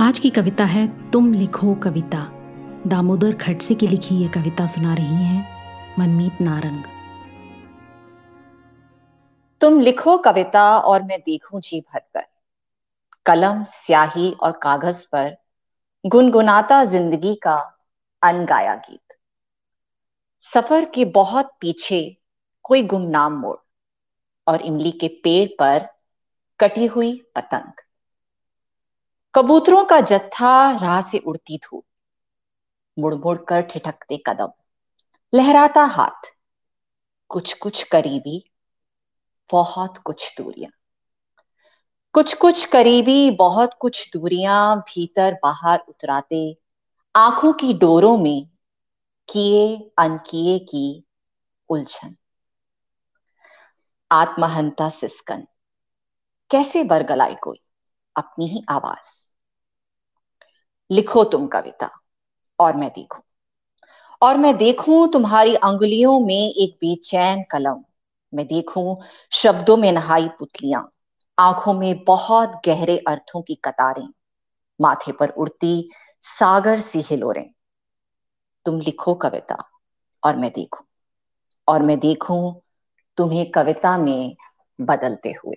आज की कविता है, तुम लिखो कविता। दामोदर खड़से की लिखी ये कविता सुना रही है मनमीत नारंग। तुम लिखो कविता और मैं देखूँ जी भरकर। कलम, स्याही और कागज़ पर गुनगुनाता ज़िंदगी का अनगाया गीत। सफ़र के बहुत पीछे कोई गुमनाम मोड़ और इमली के पेड़ पर कटी हुई पतंग। कबूतरों का जत्था राह से उड़ती धूप। मुड़ मुड़ कर ठिठकते कदम। लहराता हाथ। कुछ कुछ करीबी। बहुत कुछ दूरियाँ। कुछ कुछ करीबी, बहुत कुछ दूरियाँ भीतर बाहर उतराते आँखों की डोरों में किए, अनकिए की उलझन। आत्महंता सिस्कन। कैसे बरगलाए कोई? अपनी ही आवाज़। लिखो तुम कविता, और मैं देखूँ। और मैं देखूँ तुम्हारी अंगुलियों में एक बेचैन कलम। मैं देखूँ शब्दों में नहाई पुतलियाँ, आँखों में बहुत गहरे अर्थों की कतारें। माथे पर उड़ती सागर सी हिलोरें। तुम लिखो कविता, और मैं देखूँ। और मैं देखूँ तुम्हें कविता में बदलते हुए।